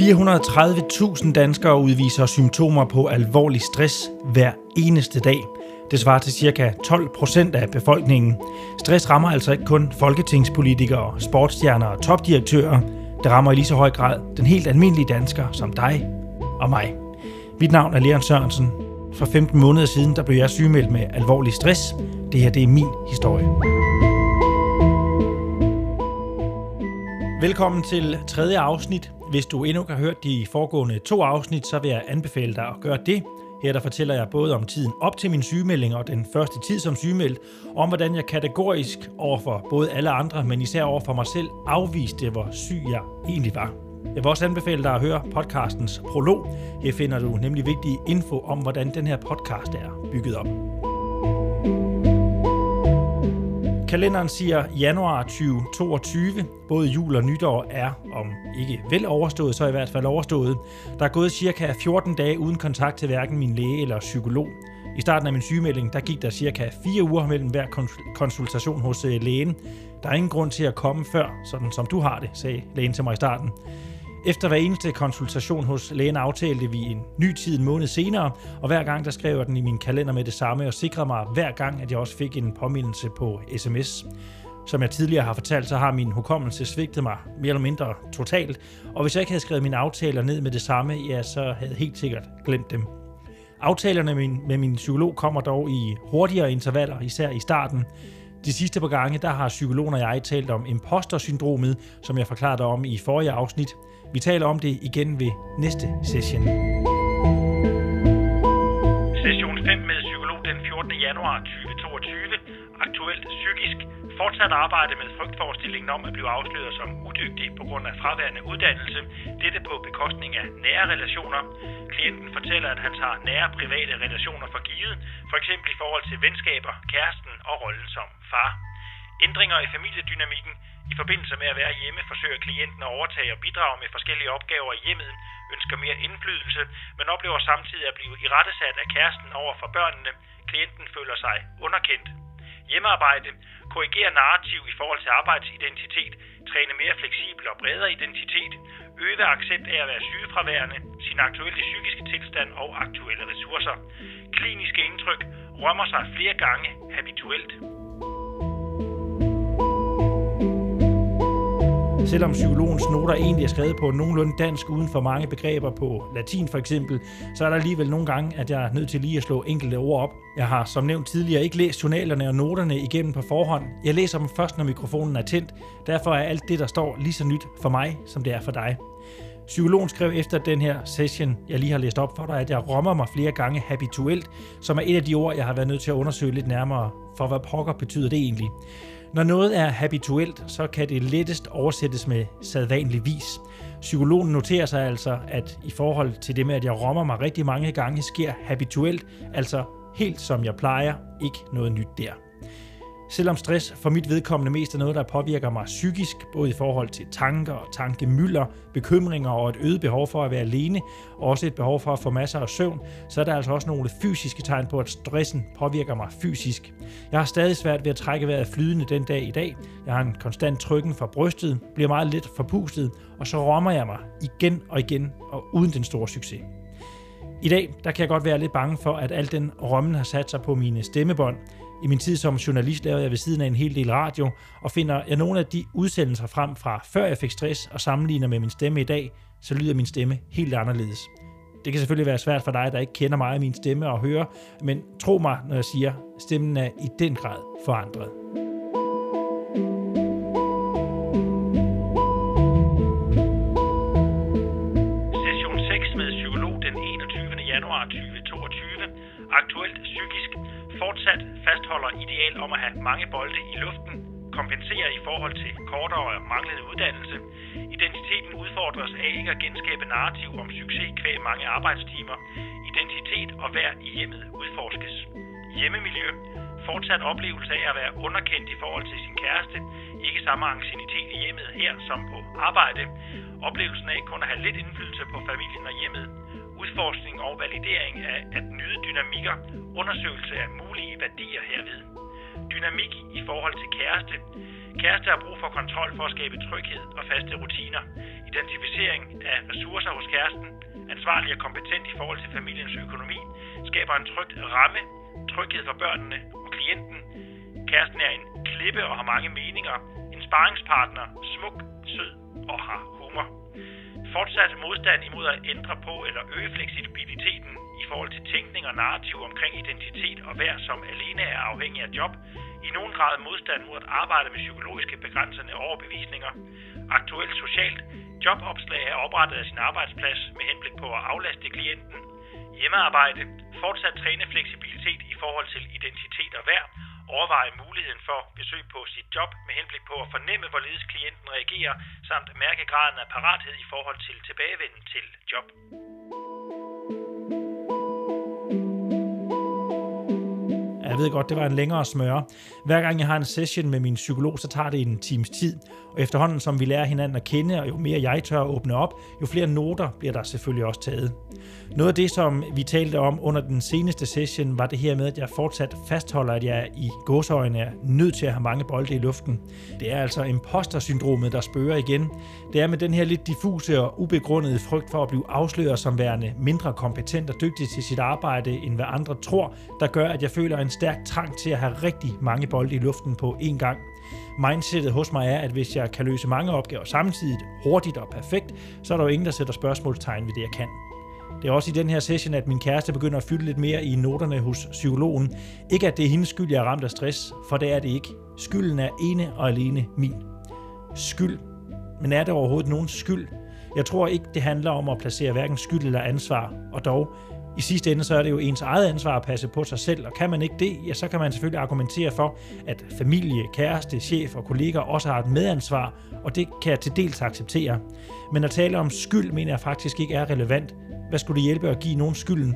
430.000 danskere udviser symptomer på alvorlig stress hver eneste dag. Det svarer til ca. 12 procent af befolkningen. Stress rammer altså ikke kun folketingspolitikere, sportsstjerner og topdirektører. Det rammer i lige så høj grad den helt almindelige dansker som dig og mig. Mit navn er Leon Sørensen. For 15 måneder siden der blev jeg sygemeldt med alvorlig stress. Det her det er min historie. Velkommen til tredje afsnit. Hvis du endnu ikke har hørt de foregående to afsnit, så vil jeg anbefale dig at gøre det. Her der fortæller jeg både om tiden op til min sygemelding og den første tid som sygemeldt, om hvordan jeg kategorisk overfor både alle andre, men især overfor mig selv, afviste, hvor syg jeg egentlig var. Jeg vil også anbefale dig at høre podcastens prolog. Her finder du nemlig vigtig info om, hvordan den her podcast er bygget op. Kalenderen siger januar 2022. Både jul og nytår er, om ikke vel overstået, så i hvert fald overstået. Der er gået cirka 14 dage uden kontakt til hverken min læge eller psykolog. I starten af min sygemelding, der gik der cirka 4 uger mellem hver konsultation hos øh, lægen. Der er ingen grund til at komme før, sådan som du har det, sagde lægen til mig i starten. Efter hver eneste konsultation hos lægen aftalte vi en ny tid en måned senere, og hver gang der skrev jeg den i min kalender med det samme og sikrede mig hver gang, at jeg også fik en påmindelse på sms. Som jeg tidligere har fortalt, så har min hukommelse svigtet mig mere eller mindre totalt, og hvis jeg ikke havde skrevet mine aftaler ned med det samme, ja, så havde jeg helt sikkert glemt dem. Aftalerne med min, med min psykolog kommer dog i hurtigere intervaller, især i starten. De sidste par gange, der har psykologen og jeg talt om imposter-syndromet, som jeg forklarede om i forrige afsnit. Vi taler om det igen ved næste session. Session 5 med psykolog den 14. januar 2022. Aktuelt psykisk. Fortsat arbejde med frygtforestillingen om at blive afsløret som udygtig på grund af fraværende uddannelse. Dette på bekostning af nære relationer. Klienten fortæller, at han tager nære private relationer for givet, for eksempel i forhold til venskaber, kæresten og rollen som far. Ændringer i familiedynamikken i forbindelse med at være hjemme forsøger klienten at overtage og bidrage med forskellige opgaver i hjemmet, ønsker mere indflydelse, men oplever samtidig at blive irettesat af kæresten over for børnene. Klienten føler sig underkendt. Hjemmearbejde, korrigere narrativ i forhold til arbejdsidentitet, træne mere fleksibel og bredere identitet, øve accept af at være sygefraværende, sin aktuelle psykiske tilstand og aktuelle ressourcer. Kliniske indtryk rømmer sig flere gange habituelt. Selvom psykologens noter egentlig er skrevet på nogenlunde dansk uden for mange begreber på latin for eksempel, så er der alligevel nogle gange, at jeg er nødt til lige at slå enkelte ord op. Jeg har som nævnt tidligere ikke læst journalerne og noterne igennem på forhånd. Jeg læser dem først, når mikrofonen er tændt. Derfor er alt det, der står lige så nyt for mig, som det er for dig. Psykologen skrev efter den her session, jeg lige har læst op for dig, at jeg rommer mig flere gange habituelt, som er et af de ord, jeg har været nødt til at undersøge lidt nærmere, for hvad pokker betyder det egentlig. Når noget er habituelt, så kan det lettest oversættes med sædvanlig vis. Psykologen noterer sig altså, at i forhold til det med, at jeg rommer mig rigtig mange gange, sker habituelt, altså helt som jeg plejer, ikke noget nyt der. Selvom stress for mit vedkommende mest er noget, der påvirker mig psykisk, både i forhold til tanker og tankemylder, bekymringer og et øget behov for at være alene, og også et behov for at få masser af søvn, så er der altså også nogle fysiske tegn på, at stressen påvirker mig fysisk. Jeg har stadig svært ved at trække vejret flydende den dag i dag. Jeg har en konstant trykken fra brystet, bliver meget let forpustet, og så rommer jeg mig igen og igen, og uden den store succes. I dag der kan jeg godt være lidt bange for, at al den rommen har sat sig på mine stemmebånd. I min tid som journalist lavede jeg ved siden af en hel del radio, og finder jeg nogle af de udsendelser frem fra før jeg fik stress og sammenligner med min stemme i dag, så lyder min stemme helt anderledes. Det kan selvfølgelig være svært for dig, der ikke kender mig og min stemme og høre, men tro mig, når jeg siger, stemmen er i den grad forandret. Fastholder ideal om at have mange bolde i luften, kompenserer i forhold til kortere og manglende uddannelse. Identiteten udfordres af ikke at genskabe narrativ om succes kvæg mange arbejdstimer. Identitet og værd i hjemmet udforskes. Hjemmemiljø. Fortsat oplevelse af at være underkendt i forhold til sin kæreste. Ikke samme angstinitet i hjemmet her som på arbejde. Oplevelsen af kun at have lidt indflydelse på familien og hjemmet udforskning og validering af at nyde dynamikker, undersøgelse af mulige værdier herved. Dynamik i forhold til kæreste. Kæreste har brug for kontrol for at skabe tryghed og faste rutiner. Identificering af ressourcer hos kæresten, ansvarlig og kompetent i forhold til familiens økonomi, skaber en tryg ramme, tryghed for børnene klienten. Kæresten er en klippe og har mange meninger, en sparringspartner, smuk, sød og har humor. Fortsat modstand imod at ændre på eller øge fleksibiliteten i forhold til tænkning og narrativ omkring identitet og værd, som alene er afhængig af job, i nogen grad modstand mod at arbejde med psykologiske begrænsende overbevisninger. Aktuelt socialt jobopslag er oprettet af sin arbejdsplads med henblik på at aflaste klienten. Hjemmearbejde, fortsat træne fleksibilitet i forhold til identitet og værd, overveje muligheden for besøg på sit job med henblik på at fornemme, hvorledes klienten reagerer, samt mærke graden af parathed i forhold til tilbagevenden til job. Jeg ved godt, det var en længere smøre. Hver gang jeg har en session med min psykolog, så tager det en times tid. Og efterhånden som vi lærer hinanden at kende, og jo mere jeg tør at åbne op, jo flere noter bliver der selvfølgelig også taget. Noget af det, som vi talte om under den seneste session, var det her med, at jeg fortsat fastholder, at jeg i godsøjne er nødt til at have mange bolde i luften. Det er altså imposter-syndromet, der spørger igen. Det er med den her lidt diffuse og ubegrundede frygt for at blive afsløret som værende mindre kompetent og dygtig til sit arbejde, end hvad andre tror, der gør, at jeg føler en stærk trang til at have rigtig mange bolde i luften på én gang. Mindsetet hos mig er, at hvis jeg kan løse mange opgaver samtidig, hurtigt og perfekt, så er der jo ingen, der sætter spørgsmålstegn ved det, jeg kan. Det er også i den her session, at min kæreste begynder at fylde lidt mere i noterne hos psykologen. Ikke at det er hendes skyld, jeg er ramt af stress, for det er det ikke. Skylden er ene og alene min. Skyld. Men er det overhovedet nogen skyld? Jeg tror ikke, det handler om at placere hverken skyld eller ansvar, og dog, i sidste ende så er det jo ens eget ansvar at passe på sig selv, og kan man ikke det, ja, så kan man selvfølgelig argumentere for, at familie, kæreste, chef og kolleger også har et medansvar, og det kan jeg til dels acceptere. Men at tale om skyld, mener jeg faktisk ikke er relevant. Hvad skulle det hjælpe at give nogen skylden?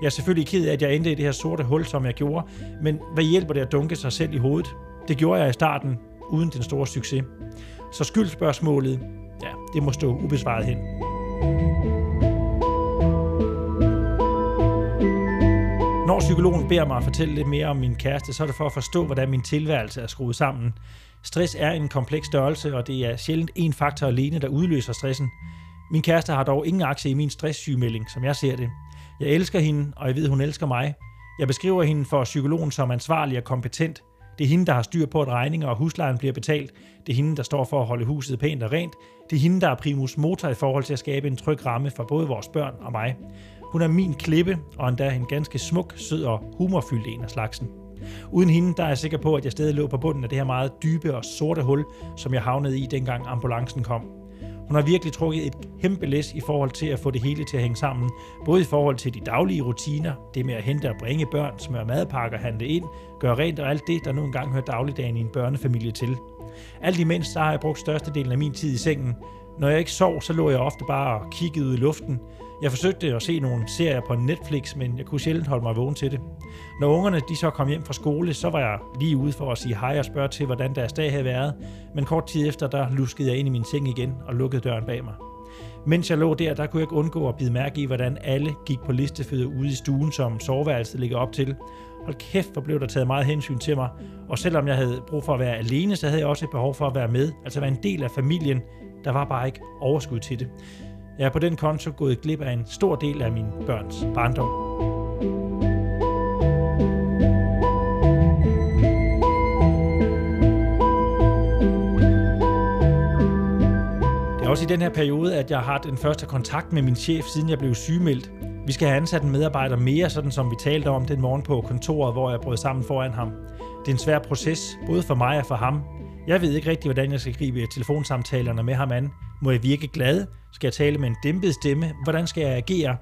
Jeg er selvfølgelig ked af, at jeg endte i det her sorte hul, som jeg gjorde, men hvad hjælper det at dunke sig selv i hovedet? Det gjorde jeg i starten, uden den store succes. Så skyldspørgsmålet, ja, det må stå ubesvaret hen. Når psykologen beder mig at fortælle lidt mere om min kæreste, så er det for at forstå, hvordan min tilværelse er skruet sammen. Stress er en kompleks størrelse, og det er sjældent én faktor alene, der udløser stressen. Min kæreste har dog ingen aktie i min stresssygemelding, som jeg ser det. Jeg elsker hende, og jeg ved, hun elsker mig. Jeg beskriver hende for psykologen som ansvarlig og kompetent. Det er hende, der har styr på, at regninger og huslejen bliver betalt. Det er hende, der står for at holde huset pænt og rent. Det er hende, der er primus motor i forhold til at skabe en tryg ramme for både vores børn og mig. Hun er min klippe, og endda en ganske smuk, sød og humorfyldt en af slagsen. Uden hende, der er jeg sikker på, at jeg stadig lå på bunden af det her meget dybe og sorte hul, som jeg havnede i, dengang ambulancen kom. Hun har virkelig trukket et kæmpe læs i forhold til at få det hele til at hænge sammen. Både i forhold til de daglige rutiner, det med at hente og bringe børn, smøre madpakker, handle ind, gøre rent og alt det, der nu engang hører dagligdagen i en børnefamilie til. Alt imens så har jeg brugt størstedelen af min tid i sengen. Når jeg ikke sov, så lå jeg ofte bare og kiggede ud i luften. Jeg forsøgte at se nogle serier på Netflix, men jeg kunne sjældent holde mig vågen til det. Når ungerne de så kom hjem fra skole, så var jeg lige ude for at sige hej og spørge til, hvordan deres dag havde været. Men kort tid efter, der luskede jeg ind i min seng igen og lukkede døren bag mig. Mens jeg lå der, der kunne jeg ikke undgå at bide mærke i, hvordan alle gik på listefødder ude i stuen, som soveværelset ligger op til. Hold kæft, hvor blev der taget meget hensyn til mig. Og selvom jeg havde brug for at være alene, så havde jeg også et behov for at være med, altså være en del af familien. Der var bare ikke overskud til det. Jeg er på den konto gået glip af en stor del af min børns barndom. Det er også i den her periode, at jeg har den første kontakt med min chef, siden jeg blev sygemeldt. Vi skal have ansat en medarbejder mere, sådan som vi talte om den morgen på kontoret, hvor jeg brød sammen foran ham. Det er en svær proces, både for mig og for ham. Jeg ved ikke rigtig, hvordan jeg skal gribe telefonsamtalerne med ham an. Må jeg virke glad? Skal jeg tale med en dæmpet stemme? Hvordan skal jeg agere?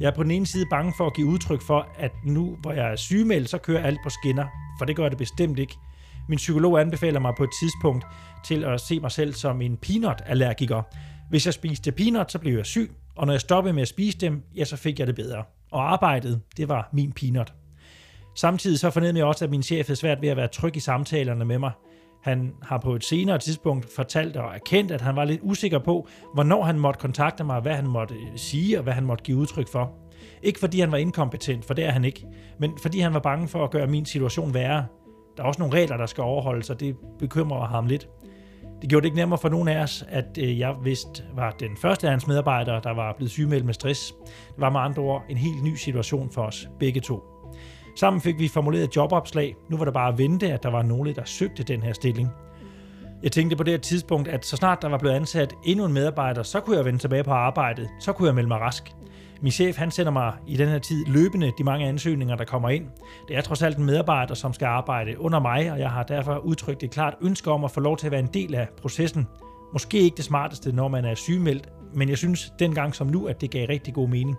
Jeg er på den ene side bange for at give udtryk for, at nu hvor jeg er sygemeldt, så kører alt på skinner. For det gør det bestemt ikke. Min psykolog anbefaler mig på et tidspunkt til at se mig selv som en peanut-allergiker. Hvis jeg spiste peanut, så blev jeg syg, og når jeg stoppede med at spise dem, ja, så fik jeg det bedre. Og arbejdet, det var min peanut. Samtidig så fornemmede jeg også, at min chef havde svært ved at være tryg i samtalerne med mig. Han har på et senere tidspunkt fortalt og erkendt, at han var lidt usikker på, hvornår han måtte kontakte mig, hvad han måtte sige og hvad han måtte give udtryk for. Ikke fordi han var inkompetent, for det er han ikke, men fordi han var bange for at gøre min situation værre. Der er også nogle regler, der skal overholdes, og det bekymrer ham lidt. Det gjorde det ikke nemmere for nogen af os, at øh, jeg vist var den første af hans medarbejdere, der var blevet sygemeldt med stress. Det var med andre ord en helt ny situation for os begge to. Sammen fik vi formuleret jobopslag. Nu var der bare at vente, at der var nogen, der søgte den her stilling. Jeg tænkte på det her tidspunkt, at så snart der var blevet ansat endnu en medarbejder, så kunne jeg vende tilbage på arbejdet. Så kunne jeg melde mig rask. Min chef han sender mig i den her tid løbende de mange ansøgninger, der kommer ind. Det er trods alt en medarbejder, som skal arbejde under mig, og jeg har derfor udtrykt et klart ønske om at få lov til at være en del af processen. Måske ikke det smarteste, når man er sygemeldt, men jeg synes dengang som nu, at det gav rigtig god mening.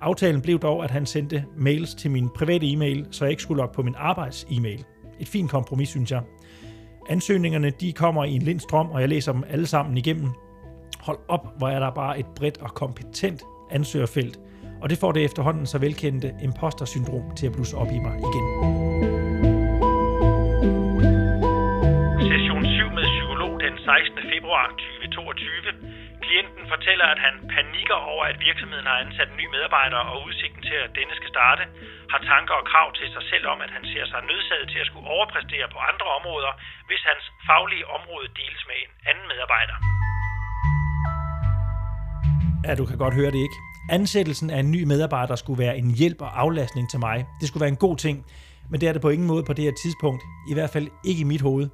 Aftalen blev dog, at han sendte mails til min private e-mail, så jeg ikke skulle logge på min arbejds-e-mail. Et fint kompromis, synes jeg. Ansøgningerne de kommer i en lindstrøm, og jeg læser dem alle sammen igennem. Hold op, hvor er der bare et bredt og kompetent ansøgerfelt, og det får det efterhånden så velkendte imposter-syndrom til at blusse op i mig igen. Session 7 med psykolog den 16. februar 2022. Klienten fortæller, at han panikker over, at virksomheden har ansat en ny medarbejder, og udsigten til, at denne skal starte, har tanker og krav til sig selv om, at han ser sig nødsaget til at skulle overpræstere på andre områder, hvis hans faglige område deles med en anden medarbejder. Ja, du kan godt høre det ikke. Ansættelsen af en ny medarbejder skulle være en hjælp og aflastning til mig. Det skulle være en god ting, men det er det på ingen måde på det her tidspunkt. I hvert fald ikke i mit hoved.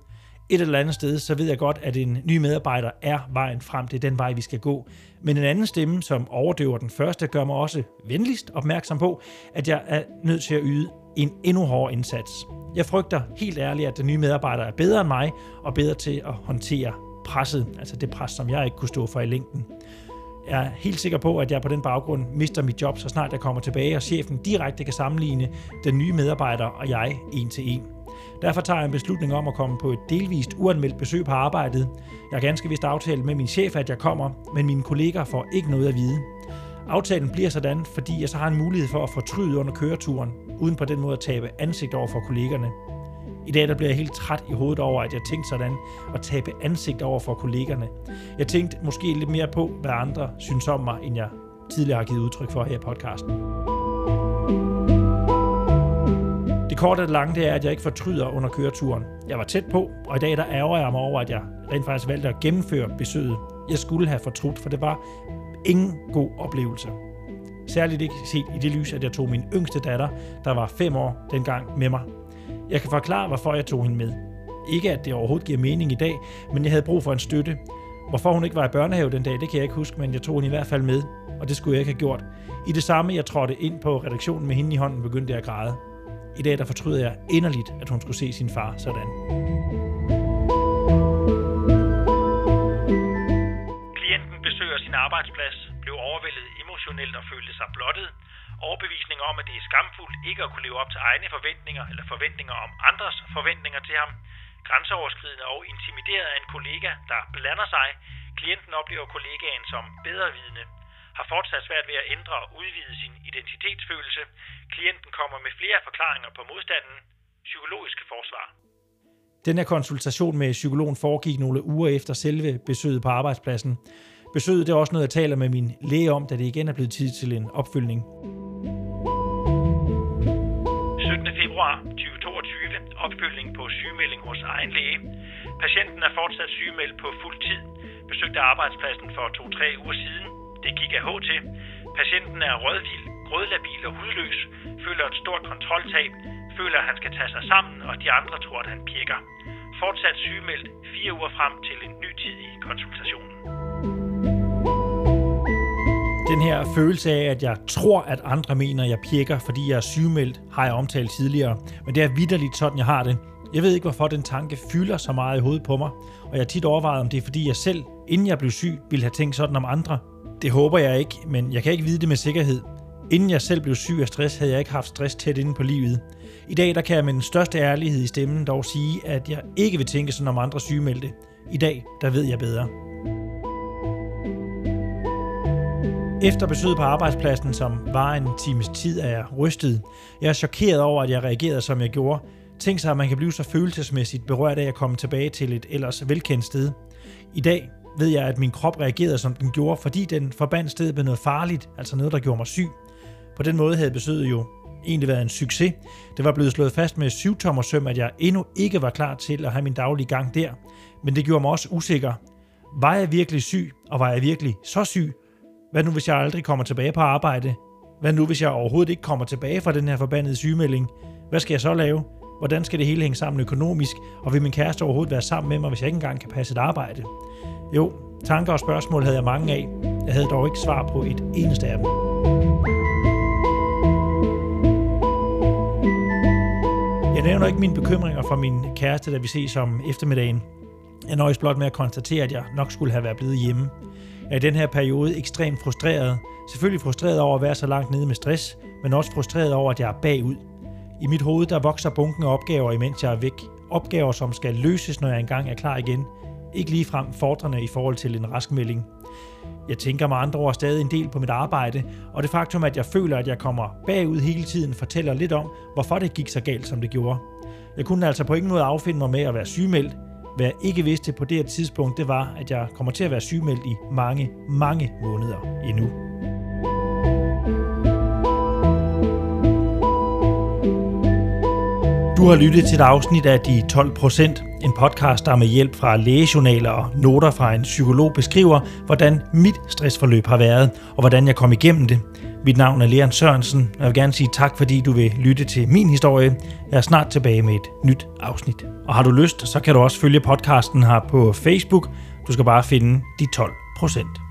Et eller andet sted, så ved jeg godt, at en ny medarbejder er vejen frem. Det er den vej, vi skal gå. Men en anden stemme, som overdøver den første, gør mig også venligst opmærksom på, at jeg er nødt til at yde en endnu hårdere indsats. Jeg frygter helt ærligt, at den nye medarbejder er bedre end mig, og bedre til at håndtere presset, altså det pres, som jeg ikke kunne stå for i længden. Er helt sikker på, at jeg på den baggrund mister mit job, så snart jeg kommer tilbage, og chefen direkte kan sammenligne den nye medarbejder og jeg en til en. Derfor tager jeg en beslutning om at komme på et delvist uanmeldt besøg på arbejdet. Jeg har ganske vist aftalt med min chef, at jeg kommer, men mine kolleger får ikke noget at vide. Aftalen bliver sådan, fordi jeg så har en mulighed for at fortryde under køreturen, uden på den måde at tabe ansigt over for kollegerne. I dag der bliver jeg helt træt i hovedet over, at jeg tænkte sådan at tabe ansigt over for kollegerne. Jeg tænkte måske lidt mere på, hvad andre synes om mig, end jeg tidligere har givet udtryk for her i podcasten. Det korte og det lange det er, at jeg ikke fortryder under køreturen. Jeg var tæt på, og i dag der ærger jeg mig over, at jeg rent faktisk valgte at gennemføre besøget. Jeg skulle have fortrudt, for det var ingen god oplevelse. Særligt ikke set i det lys, at jeg tog min yngste datter, der var fem år dengang, med mig jeg kan forklare, hvorfor jeg tog hende med. Ikke at det overhovedet giver mening i dag, men jeg havde brug for en støtte. Hvorfor hun ikke var i børnehave den dag, det kan jeg ikke huske, men jeg tog hende i hvert fald med, og det skulle jeg ikke have gjort. I det samme, jeg trådte ind på redaktionen med hende i hånden, begyndte jeg at græde. I dag der fortryder jeg inderligt, at hun skulle se sin far sådan. Klienten besøger sin arbejdsplads, blev overvældet emotionelt og følte sig blottet, overbevisning om, at det er skamfuldt ikke at kunne leve op til egne forventninger eller forventninger om andres forventninger til ham, grænseoverskridende og intimideret af en kollega, der blander sig. Klienten oplever kollegaen som bedrevidende, har fortsat svært ved at ændre og udvide sin identitetsfølelse. Klienten kommer med flere forklaringer på modstanden. Psykologiske forsvar. Den her konsultation med psykologen foregik nogle uger efter selve besøget på arbejdspladsen. Besøget det er også noget, jeg taler med min læge om, da det igen er blevet tid til en opfølgning opfølgning på sygemelding hos egen læge. Patienten er fortsat sygemeldt på fuld tid. Besøgte arbejdspladsen for to-tre uger siden. Det gik af H til. Patienten er rødvild, grødlabil og hudløs, føler et stort kontroltab, føler, at han skal tage sig sammen, og de andre tror, at han pirker. Fortsat sygemeldt fire uger frem til en ny tid i konsultationen den her følelse af, at jeg tror, at andre mener, at jeg pikker, fordi jeg er sygemeldt, har jeg omtalt tidligere. Men det er vidderligt sådan, jeg har det. Jeg ved ikke, hvorfor den tanke fylder så meget i hovedet på mig, og jeg har tit overvejet, om det er fordi jeg selv, inden jeg blev syg, ville have tænkt sådan om andre. Det håber jeg ikke, men jeg kan ikke vide det med sikkerhed. Inden jeg selv blev syg af stress, havde jeg ikke haft stress tæt inde på livet. I dag der kan jeg med den største ærlighed i stemmen dog sige, at jeg ikke vil tænke sådan om andre sygemeldte. I dag, der ved jeg bedre. Efter besøget på arbejdspladsen, som var en times tid, er jeg rystet. Jeg er chokeret over, at jeg reagerede, som jeg gjorde. Tænk sig, at man kan blive så følelsesmæssigt berørt af at komme tilbage til et ellers velkendt sted. I dag ved jeg, at min krop reagerede, som den gjorde, fordi den forbandt stedet med noget farligt, altså noget, der gjorde mig syg. På den måde havde besøget jo egentlig været en succes. Det var blevet slået fast med syv tommer søm, at jeg endnu ikke var klar til at have min daglige gang der. Men det gjorde mig også usikker. Var jeg virkelig syg, og var jeg virkelig så syg? Hvad nu, hvis jeg aldrig kommer tilbage på arbejde? Hvad nu, hvis jeg overhovedet ikke kommer tilbage fra den her forbandede sygemelding? Hvad skal jeg så lave? Hvordan skal det hele hænge sammen økonomisk? Og vil min kæreste overhovedet være sammen med mig, hvis jeg ikke engang kan passe et arbejde? Jo, tanker og spørgsmål havde jeg mange af. Jeg havde dog ikke svar på et eneste af dem. Jeg nævner ikke mine bekymringer fra min kæreste, da vi ses om eftermiddagen. Jeg nøjes blot med at konstatere, at jeg nok skulle have været blevet hjemme. Jeg er i den her periode ekstremt frustreret. Selvfølgelig frustreret over at være så langt nede med stress, men også frustreret over, at jeg er bagud. I mit hoved der vokser bunken af opgaver, imens jeg er væk. Opgaver, som skal løses, når jeg engang er klar igen. Ikke lige frem fordrende i forhold til en raskmelding. Jeg tænker med andre ord stadig en del på mit arbejde, og det faktum, at jeg føler, at jeg kommer bagud hele tiden, fortæller lidt om, hvorfor det gik så galt, som det gjorde. Jeg kunne altså på ingen måde affinde mig med at være sygemeldt. Hvad jeg ikke vidste på det her tidspunkt, det var, at jeg kommer til at være sygemeldt i mange, mange måneder endnu. Du har lyttet til et afsnit af De 12 Procent, en podcast, der med hjælp fra lægejournaler og noter fra en psykolog beskriver, hvordan mit stressforløb har været, og hvordan jeg kom igennem det. Mit navn er Leon Sørensen, og jeg vil gerne sige tak, fordi du vil lytte til min historie. Jeg er snart tilbage med et nyt afsnit. Og har du lyst, så kan du også følge podcasten her på Facebook. Du skal bare finde De 12 Procent.